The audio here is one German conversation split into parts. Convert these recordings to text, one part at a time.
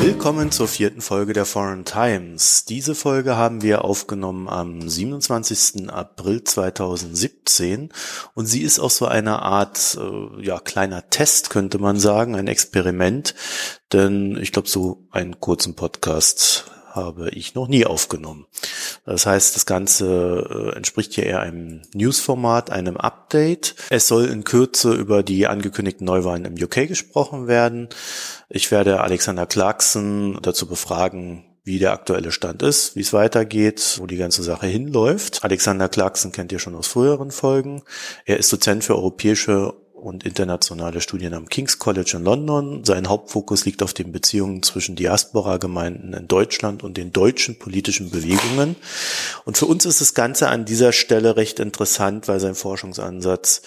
Willkommen zur vierten Folge der Foreign Times. Diese Folge haben wir aufgenommen am 27. April 2017 und sie ist auch so eine Art äh, ja kleiner Test könnte man sagen, ein Experiment, denn ich glaube so einen kurzen Podcast habe ich noch nie aufgenommen. Das heißt, das Ganze äh, entspricht hier eher einem Newsformat, einem Update. Es soll in Kürze über die angekündigten Neuwahlen im UK gesprochen werden. Ich werde Alexander Clarkson dazu befragen, wie der aktuelle Stand ist, wie es weitergeht, wo die ganze Sache hinläuft. Alexander Clarkson kennt ihr schon aus früheren Folgen. Er ist Dozent für europäische und internationale Studien am King's College in London. Sein Hauptfokus liegt auf den Beziehungen zwischen Diaspora-Gemeinden in Deutschland und den deutschen politischen Bewegungen. Und für uns ist das Ganze an dieser Stelle recht interessant, weil sein Forschungsansatz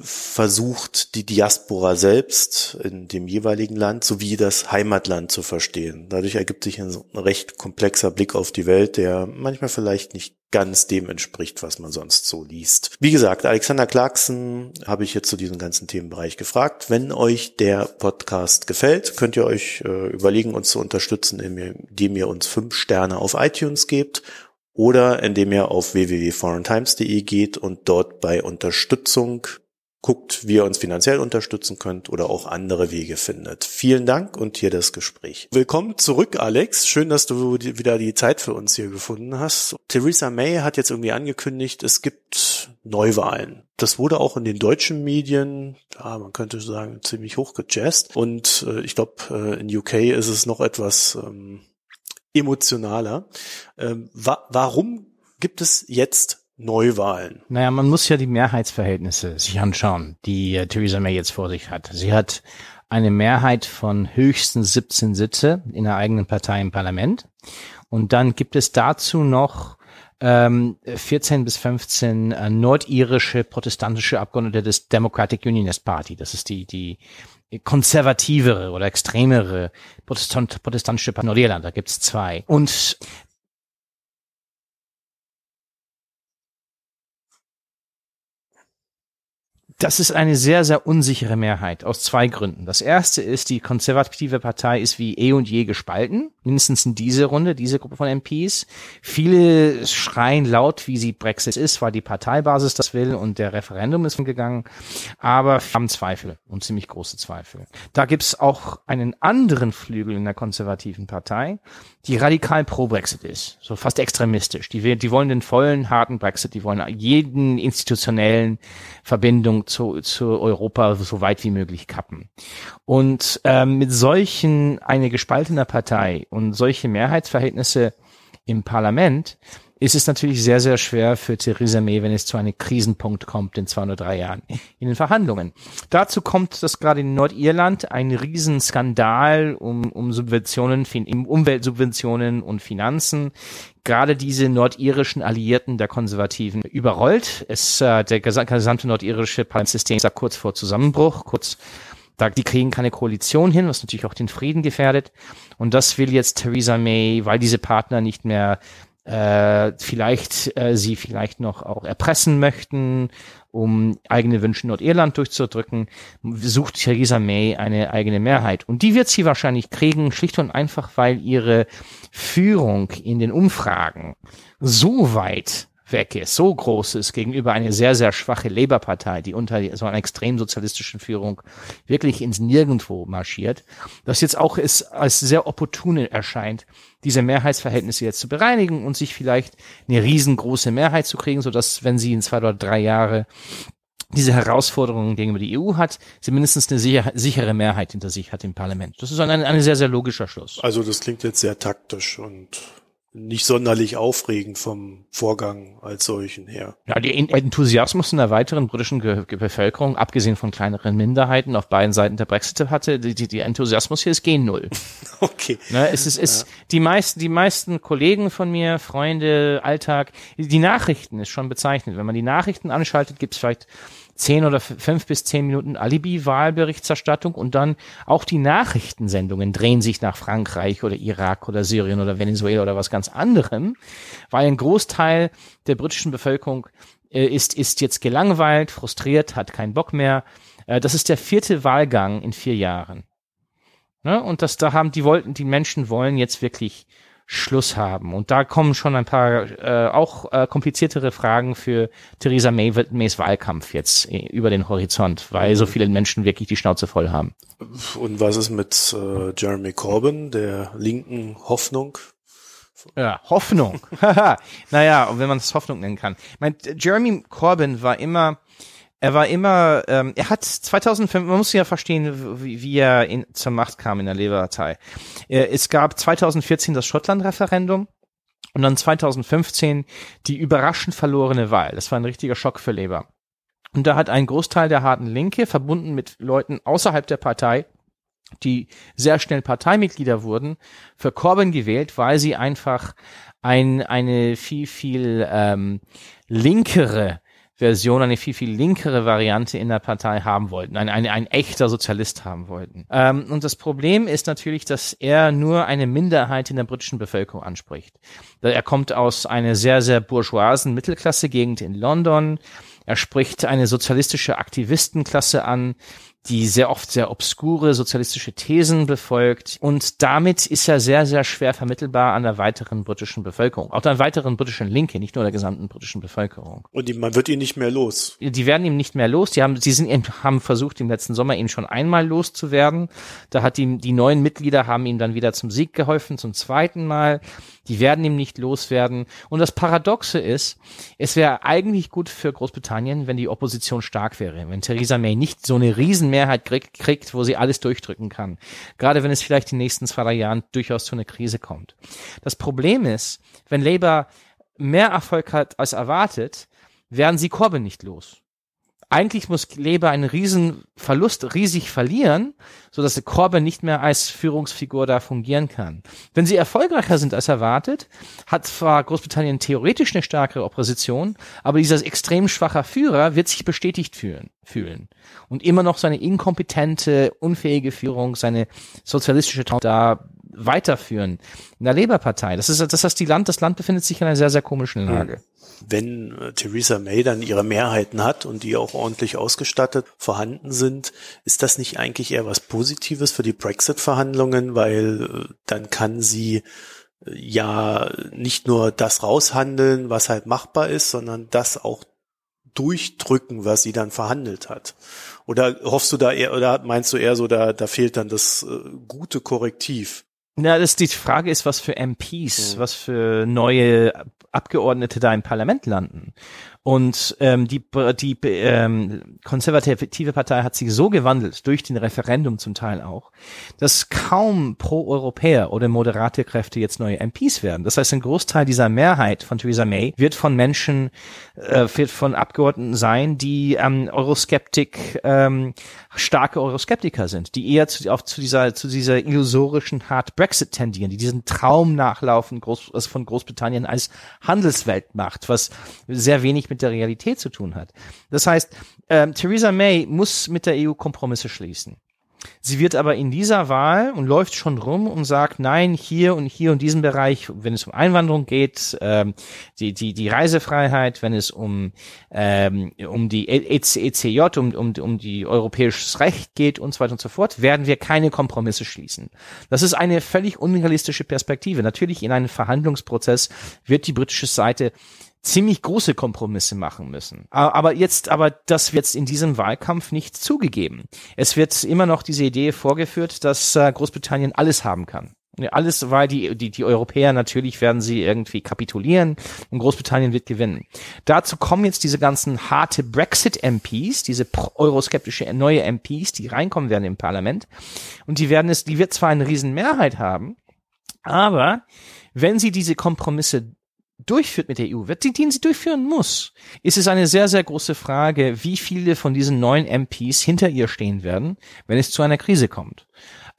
versucht, die Diaspora selbst in dem jeweiligen Land sowie das Heimatland zu verstehen. Dadurch ergibt sich ein recht komplexer Blick auf die Welt, der manchmal vielleicht nicht ganz dem entspricht, was man sonst so liest. Wie gesagt, Alexander Clarkson habe ich jetzt zu diesem ganzen Themenbereich gefragt. Wenn euch der Podcast gefällt, könnt ihr euch äh, überlegen, uns zu unterstützen, indem ihr uns fünf Sterne auf iTunes gebt oder indem ihr auf www.foreigntimes.de geht und dort bei Unterstützung guckt, wie ihr uns finanziell unterstützen könnt oder auch andere Wege findet. Vielen Dank und hier das Gespräch. Willkommen zurück, Alex. Schön, dass du wieder die Zeit für uns hier gefunden hast. Theresa May hat jetzt irgendwie angekündigt, es gibt Neuwahlen. Das wurde auch in den deutschen Medien, ja, man könnte sagen, ziemlich hochgejazzt. Und äh, ich glaube, äh, in UK ist es noch etwas ähm, emotionaler. Ähm, wa warum gibt es jetzt Neuwahlen. Naja, man muss ja die Mehrheitsverhältnisse sich anschauen, die äh, Theresa May jetzt vor sich hat. Sie hat eine Mehrheit von höchstens 17 Sitze in der eigenen Partei im Parlament. Und dann gibt es dazu noch ähm, 14 bis 15 äh, nordirische protestantische Abgeordnete des Democratic Unionist Party. Das ist die, die konservativere oder extremere Protestant, protestantische Partei Nordirland. Da gibt's zwei. Und Das ist eine sehr, sehr unsichere Mehrheit aus zwei Gründen. Das erste ist, die konservative Partei ist wie eh und je gespalten, mindestens in diese Runde, diese Gruppe von MPs. Viele schreien laut, wie sie Brexit ist, weil die Parteibasis das will und der Referendum ist gegangen. Aber haben Zweifel und ziemlich große Zweifel. Da gibt's auch einen anderen Flügel in der konservativen Partei, die radikal pro Brexit ist, so fast extremistisch. Die, die wollen den vollen, harten Brexit, die wollen jeden institutionellen Verbindung zu, zu Europa so weit wie möglich kappen. Und ähm, mit solchen, eine gespaltener Partei und solche Mehrheitsverhältnisse im Parlament ist es natürlich sehr, sehr schwer für Theresa May, wenn es zu einem Krisenpunkt kommt in zwei oder drei Jahren in den Verhandlungen. Dazu kommt, dass gerade in Nordirland ein Riesenskandal um, um Subventionen, Umweltsubventionen und Finanzen gerade diese nordirischen Alliierten der Konservativen überrollt. Es, äh, der gesamte nordirische Parlamentssystem ist da kurz vor Zusammenbruch, kurz die kriegen keine Koalition hin, was natürlich auch den Frieden gefährdet. Und das will jetzt Theresa May, weil diese Partner nicht mehr äh, vielleicht äh, sie vielleicht noch auch erpressen möchten, um eigene Wünsche Nordirland durchzudrücken, sucht Theresa May eine eigene Mehrheit. Und die wird sie wahrscheinlich kriegen, schlicht und einfach, weil ihre Führung in den Umfragen so weit ist, so groß ist gegenüber einer sehr, sehr schwache Labour-Partei, die unter so einer extrem sozialistischen Führung wirklich ins Nirgendwo marschiert, dass jetzt auch es als sehr opportune erscheint, diese Mehrheitsverhältnisse jetzt zu bereinigen und sich vielleicht eine riesengroße Mehrheit zu kriegen, so dass wenn sie in zwei oder drei Jahre diese Herausforderungen gegenüber die EU hat, sie mindestens eine sicher, sichere Mehrheit hinter sich hat im Parlament. Das ist ein, ein sehr, sehr logischer Schluss. Also das klingt jetzt sehr taktisch und nicht sonderlich aufregend vom Vorgang als solchen her. Ja, der Enthusiasmus in der weiteren britischen Ge Bevölkerung, abgesehen von kleineren Minderheiten auf beiden Seiten der Brexit hatte, die, die Enthusiasmus hier ist gen Null. Okay. Ne, es ist, ist ja. die meisten, die meisten Kollegen von mir, Freunde, Alltag, die Nachrichten ist schon bezeichnet. Wenn man die Nachrichten anschaltet, gibt es vielleicht zehn oder fünf bis zehn Minuten Alibi-Wahlberichterstattung und dann auch die Nachrichtensendungen drehen sich nach Frankreich oder Irak oder Syrien oder Venezuela oder was ganz anderem, weil ein Großteil der britischen Bevölkerung äh, ist, ist jetzt gelangweilt, frustriert, hat keinen Bock mehr. Äh, das ist der vierte Wahlgang in vier Jahren. Ne? Und das da haben die wollten, die Menschen wollen jetzt wirklich Schluss haben. Und da kommen schon ein paar äh, auch äh, kompliziertere Fragen für Theresa May, Mays Wahlkampf jetzt äh, über den Horizont, weil so viele Menschen wirklich die Schnauze voll haben. Und was ist mit äh, Jeremy Corbyn, der linken Hoffnung? Ja, Hoffnung. naja, wenn man es Hoffnung nennen kann. Mein, Jeremy Corbyn war immer er war immer, ähm, er hat 2005, man muss ja verstehen, wie, wie er in, zur Macht kam in der Labour-Partei. Es gab 2014 das Schottland-Referendum und dann 2015 die überraschend verlorene Wahl. Das war ein richtiger Schock für Labour. Und da hat ein Großteil der harten Linke, verbunden mit Leuten außerhalb der Partei, die sehr schnell Parteimitglieder wurden, für Corbyn gewählt, weil sie einfach ein, eine viel, viel ähm, linkere Version, eine viel, viel linkere Variante in der Partei haben wollten, ein, ein, ein echter Sozialist haben wollten. Ähm, und das Problem ist natürlich, dass er nur eine Minderheit in der britischen Bevölkerung anspricht. Er kommt aus einer sehr, sehr bourgeoisen Mittelklasse-Gegend in London. Er spricht eine sozialistische Aktivistenklasse an, die sehr oft sehr obskure sozialistische Thesen befolgt. Und damit ist er sehr, sehr schwer vermittelbar an der weiteren britischen Bevölkerung. Auch der weiteren britischen Linke, nicht nur der gesamten britischen Bevölkerung. Und die, man wird ihn nicht mehr los. Die werden ihm nicht mehr los. Die haben, sie sind, haben versucht, im letzten Sommer ihn schon einmal loszuwerden. Da hat ihm, die neuen Mitglieder haben ihm dann wieder zum Sieg geholfen, zum zweiten Mal. Die werden ihm nicht loswerden. Und das Paradoxe ist, es wäre eigentlich gut für Großbritannien, wenn die Opposition stark wäre, wenn Theresa May nicht so eine Riesenmehrheit kriegt, wo sie alles durchdrücken kann. Gerade wenn es vielleicht in den nächsten zwei, drei Jahren durchaus zu einer Krise kommt. Das Problem ist, wenn Labour mehr Erfolg hat als erwartet, werden sie Corbyn nicht los eigentlich muss Labour einen riesen Verlust riesig verlieren, so dass Corbyn nicht mehr als Führungsfigur da fungieren kann. Wenn sie erfolgreicher sind als erwartet, hat zwar Großbritannien theoretisch eine stärkere Opposition, aber dieser extrem schwacher Führer wird sich bestätigt fühlen, fühlen und immer noch seine inkompetente, unfähige Führung, seine sozialistische Traum da weiterführen in der Labour-Partei. Das ist, das heißt, die Land, das Land befindet sich in einer sehr, sehr komischen Lage. Mhm wenn äh, Theresa May dann ihre Mehrheiten hat und die auch ordentlich ausgestattet vorhanden sind, ist das nicht eigentlich eher was Positives für die Brexit-Verhandlungen, weil äh, dann kann sie äh, ja nicht nur das raushandeln, was halt machbar ist, sondern das auch durchdrücken, was sie dann verhandelt hat. Oder hoffst du da eher, oder meinst du eher so, da, da fehlt dann das äh, gute Korrektiv? Na, das die Frage ist, was für MPs, mhm. was für neue Abgeordnete da im Parlament landen. Und ähm, die, die ähm, konservative Partei hat sich so gewandelt, durch den Referendum zum Teil auch, dass kaum Pro-Europäer oder moderate Kräfte jetzt neue MPs werden. Das heißt, ein Großteil dieser Mehrheit von Theresa May wird von Menschen, äh, wird von Abgeordneten sein, die ähm, Euroskeptik, ähm, starke Euroskeptiker sind, die eher zu, auf, zu dieser, zu dieser illusorischen Hard Brexit tendieren, die diesen Traum nachlaufen Groß, von Großbritannien als Handelsweltmacht, was sehr wenig mit der Realität zu tun hat. Das heißt, ähm, Theresa May muss mit der EU Kompromisse schließen. Sie wird aber in dieser Wahl und läuft schon rum und sagt, nein, hier und hier und diesem Bereich, wenn es um Einwanderung geht, ähm, die, die, die Reisefreiheit, wenn es um, ähm, um die ECJ, um, um, um die europäisches Recht geht und so weiter und so fort, werden wir keine Kompromisse schließen. Das ist eine völlig unrealistische Perspektive. Natürlich in einem Verhandlungsprozess wird die britische Seite ziemlich große Kompromisse machen müssen. Aber jetzt, aber das wird in diesem Wahlkampf nicht zugegeben. Es wird immer noch diese Idee vorgeführt, dass äh, Großbritannien alles haben kann. Alles, weil die, die, die Europäer natürlich werden sie irgendwie kapitulieren und Großbritannien wird gewinnen. Dazu kommen jetzt diese ganzen harte Brexit-MPs, diese euroskeptische neue MPs, die reinkommen werden im Parlament. Und die werden es, die wird zwar eine riesen Mehrheit haben, aber wenn sie diese Kompromisse durchführt mit der EU, den sie durchführen muss, ist es eine sehr, sehr große Frage, wie viele von diesen neuen MPs hinter ihr stehen werden, wenn es zu einer Krise kommt.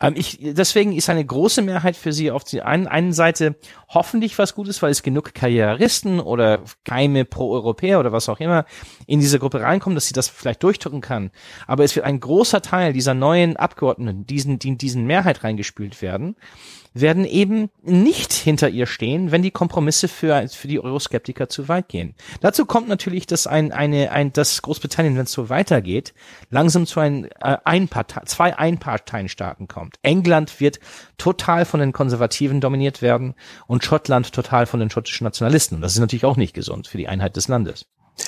Ähm, ich, deswegen ist eine große Mehrheit für sie auf der einen, einen Seite hoffentlich was Gutes, weil es genug Karrieristen oder geheime Pro-Europäer oder was auch immer in diese Gruppe reinkommen, dass sie das vielleicht durchdrücken kann. Aber es wird ein großer Teil dieser neuen Abgeordneten, diesen, die in diesen Mehrheit reingespült werden, werden eben nicht hinter ihr stehen, wenn die Kompromisse für, für die Euroskeptiker zu weit gehen. Dazu kommt natürlich, dass ein, eine, ein, dass Großbritannien, wenn es so weitergeht, langsam zu ein, äh, Einpartei, zwei Einparteienstaaten kommt. Kommt. England wird total von den Konservativen dominiert werden und Schottland total von den schottischen Nationalisten. Und das ist natürlich auch nicht gesund für die Einheit des Landes.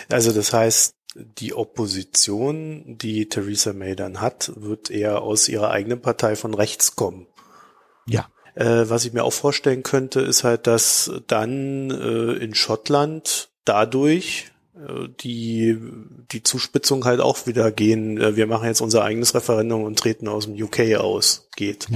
Also das heißt, die Opposition, die Theresa May dann hat, wird eher aus ihrer eigenen Partei von rechts kommen. Ja. Äh, was ich mir auch vorstellen könnte, ist halt, dass dann äh, in Schottland dadurch die, die Zuspitzung halt auch wieder gehen, äh, wir machen jetzt unser eigenes Referendum und treten aus dem UK aus, geht.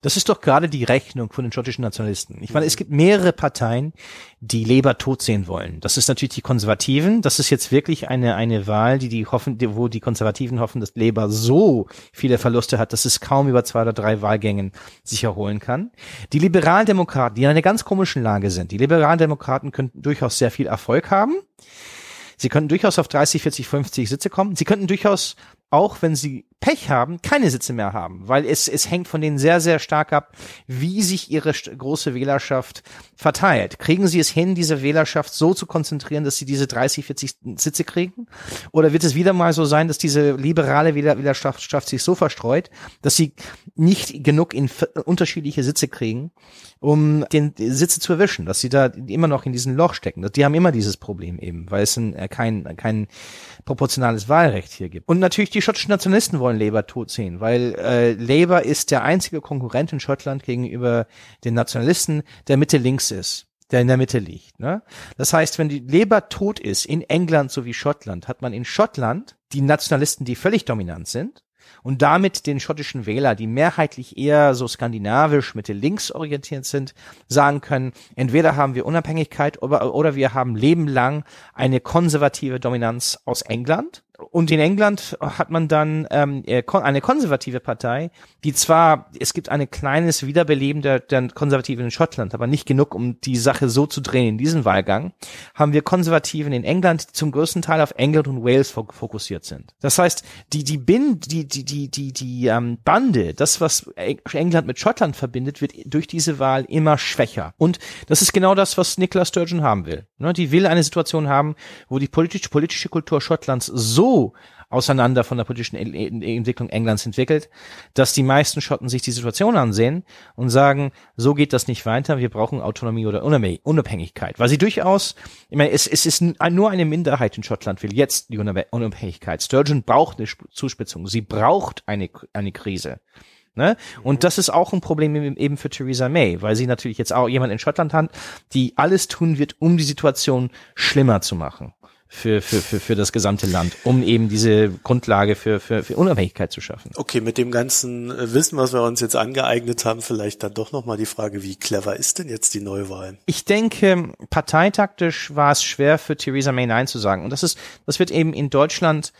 Das ist doch gerade die Rechnung von den schottischen Nationalisten. Ich meine, es gibt mehrere Parteien, die Labour tot sehen wollen. Das ist natürlich die Konservativen. Das ist jetzt wirklich eine, eine Wahl, die die hoffen, wo die Konservativen hoffen, dass Labour so viele Verluste hat, dass es kaum über zwei oder drei Wahlgängen sich erholen kann. Die Liberaldemokraten, die in einer ganz komischen Lage sind. Die Liberaldemokraten könnten durchaus sehr viel Erfolg haben. Sie könnten durchaus auf 30, 40, 50 Sitze kommen. Sie könnten durchaus auch wenn sie Pech haben, keine Sitze mehr haben, weil es, es hängt von denen sehr, sehr stark ab, wie sich ihre große Wählerschaft verteilt. Kriegen sie es hin, diese Wählerschaft so zu konzentrieren, dass sie diese 30, 40 Sitze kriegen? Oder wird es wieder mal so sein, dass diese liberale Wählerschaft sich so verstreut, dass sie nicht genug in unterschiedliche Sitze kriegen, um den Sitze zu erwischen, dass sie da immer noch in diesem Loch stecken. Die haben immer dieses Problem eben, weil es ein, kein, kein proportionales Wahlrecht hier gibt. Und natürlich die schottischen Nationalisten wollen Labour tot sehen, weil äh, Labour ist der einzige Konkurrent in Schottland gegenüber den Nationalisten, der Mitte links ist der in der Mitte liegt. Ne? Das heißt, wenn die Labour tot ist in England sowie Schottland, hat man in Schottland die Nationalisten, die völlig dominant sind, und damit den schottischen Wähler, die mehrheitlich eher so skandinavisch Mitte-Links orientiert sind, sagen können, entweder haben wir Unabhängigkeit oder, oder wir haben lebenlang eine konservative Dominanz aus England und in England hat man dann ähm, äh, eine konservative Partei, die zwar, es gibt ein kleines Wiederbeleben der, der Konservativen in Schottland, aber nicht genug, um die Sache so zu drehen in diesem Wahlgang, haben wir Konservativen in England, die zum größten Teil auf England und Wales fokussiert sind. Das heißt, die, die, Bin, die, die, die, die, die ähm, Bande, das, was England mit Schottland verbindet, wird durch diese Wahl immer schwächer. Und das ist genau das, was Nicola Sturgeon haben will. Ne, die will eine Situation haben, wo die politisch, politische Kultur Schottlands so auseinander von der politischen Entwicklung Englands entwickelt, dass die meisten Schotten sich die Situation ansehen und sagen, so geht das nicht weiter, wir brauchen Autonomie oder Unabhängigkeit. Weil sie durchaus, ich meine, es, es ist nur eine Minderheit in Schottland will jetzt die Unabhängigkeit. Sturgeon braucht eine Zuspitzung, sie braucht eine, eine Krise. Ne? Und das ist auch ein Problem eben für Theresa May, weil sie natürlich jetzt auch jemand in Schottland hat, die alles tun wird, um die Situation schlimmer zu machen für, für, für, für das gesamte Land, um eben diese Grundlage für, für, für Unabhängigkeit zu schaffen. Okay, mit dem ganzen äh, Wissen, was wir uns jetzt angeeignet haben, vielleicht dann doch nochmal die Frage, wie clever ist denn jetzt die Neuwahl? Ich denke, parteitaktisch war es schwer für Theresa May Nein zu sagen. Und das ist, das wird eben in Deutschland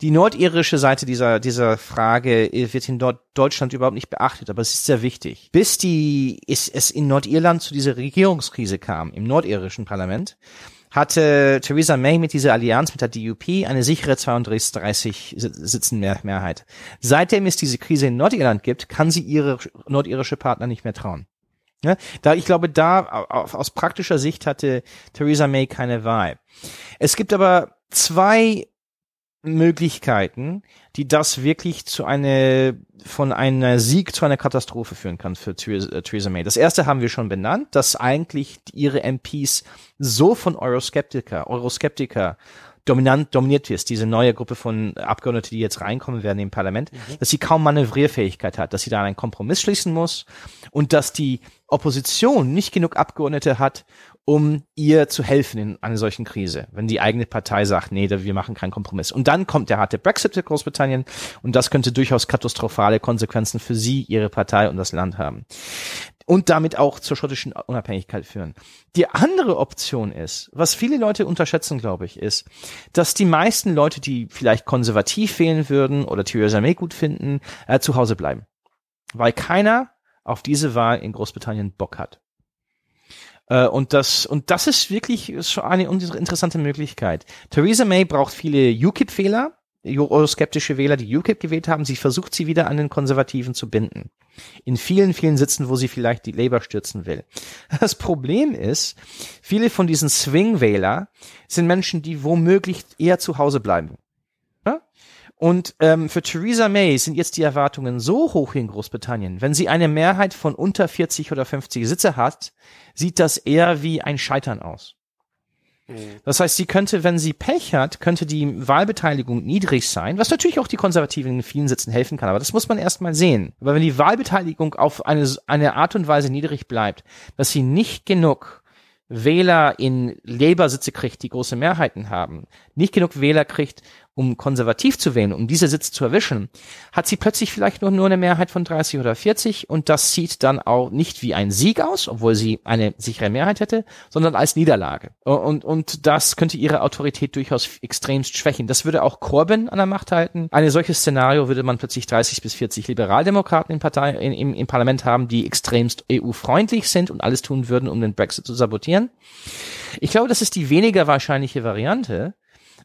die nordirische Seite dieser, dieser Frage wird in Deutschland überhaupt nicht beachtet, aber es ist sehr wichtig. Bis die, ist es in Nordirland zu dieser Regierungskrise kam, im nordirischen Parlament, hatte Theresa May mit dieser Allianz mit der DUP eine sichere 32 Sitzen mehr Mehrheit. Seitdem es diese Krise in Nordirland gibt, kann sie ihre nordirische Partner nicht mehr trauen. Ja, da ich glaube, da aus praktischer Sicht hatte Theresa May keine Wahl. Es gibt aber zwei Möglichkeiten, die das wirklich zu einer, von einer Sieg zu einer Katastrophe führen kann für äh, Theresa May. Das erste haben wir schon benannt, dass eigentlich ihre MPs so von Euroskeptiker, Euroskeptiker dominant dominiert ist, diese neue Gruppe von Abgeordneten, die jetzt reinkommen werden im Parlament, mhm. dass sie kaum Manövrierfähigkeit hat, dass sie da einen Kompromiss schließen muss und dass die Opposition nicht genug Abgeordnete hat, um ihr zu helfen in einer solchen Krise, wenn die eigene Partei sagt, nee, wir machen keinen Kompromiss. Und dann kommt der harte Brexit für Großbritannien und das könnte durchaus katastrophale Konsequenzen für sie, ihre Partei und das Land haben. Und damit auch zur schottischen Unabhängigkeit führen. Die andere Option ist, was viele Leute unterschätzen, glaube ich, ist, dass die meisten Leute, die vielleicht konservativ wählen würden oder Theresa May gut finden, äh, zu Hause bleiben. Weil keiner auf diese Wahl in Großbritannien Bock hat. Äh, und das, und das ist wirklich schon eine interessante Möglichkeit. Theresa May braucht viele UKIP-Wähler, euroskeptische Wähler, die UKIP gewählt haben. Sie versucht sie wieder an den Konservativen zu binden. In vielen, vielen Sitzen, wo sie vielleicht die Labour stürzen will. Das Problem ist, viele von diesen Swing-Wähler sind Menschen, die womöglich eher zu Hause bleiben. Und ähm, für Theresa May sind jetzt die Erwartungen so hoch in Großbritannien. Wenn sie eine Mehrheit von unter 40 oder 50 Sitze hat, sieht das eher wie ein Scheitern aus. Mhm. Das heißt, sie könnte, wenn sie Pech hat, könnte die Wahlbeteiligung niedrig sein, was natürlich auch die Konservativen in vielen Sitzen helfen kann, aber das muss man erstmal sehen. Aber wenn die Wahlbeteiligung auf eine, eine Art und Weise niedrig bleibt, dass sie nicht genug Wähler in Labour-Sitze kriegt, die große Mehrheiten haben, nicht genug Wähler kriegt, um konservativ zu wählen, um diese Sitze zu erwischen, hat sie plötzlich vielleicht nur, nur eine Mehrheit von 30 oder 40 und das sieht dann auch nicht wie ein Sieg aus, obwohl sie eine sichere Mehrheit hätte, sondern als Niederlage. Und, und das könnte ihre Autorität durchaus extremst schwächen. Das würde auch Corbyn an der Macht halten. Ein solches Szenario würde man plötzlich 30 bis 40 Liberaldemokraten in Partei, in, im, im Parlament haben, die extremst EU-freundlich sind und alles tun würden, um den Brexit zu sabotieren. Ich glaube, das ist die weniger wahrscheinliche Variante.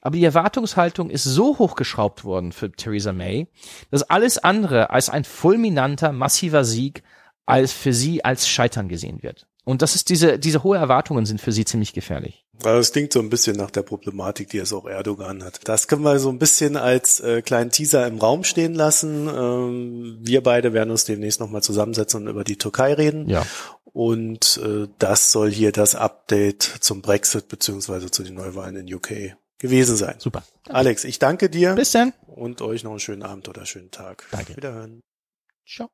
Aber die Erwartungshaltung ist so hochgeschraubt worden für Theresa May, dass alles andere als ein fulminanter, massiver Sieg als für sie als Scheitern gesehen wird. Und das ist diese, diese hohe Erwartungen sind für sie ziemlich gefährlich. Das klingt so ein bisschen nach der Problematik, die es auch Erdogan hat. Das können wir so ein bisschen als äh, kleinen Teaser im Raum stehen lassen. Ähm, wir beide werden uns demnächst nochmal zusammensetzen und über die Türkei reden. Ja. Und äh, das soll hier das Update zum Brexit beziehungsweise zu den Neuwahlen in UK gewesen sein. Super. Alex, ich danke dir. Bis dann. Und euch noch einen schönen Abend oder schönen Tag. Danke. Wiederhören. Ciao.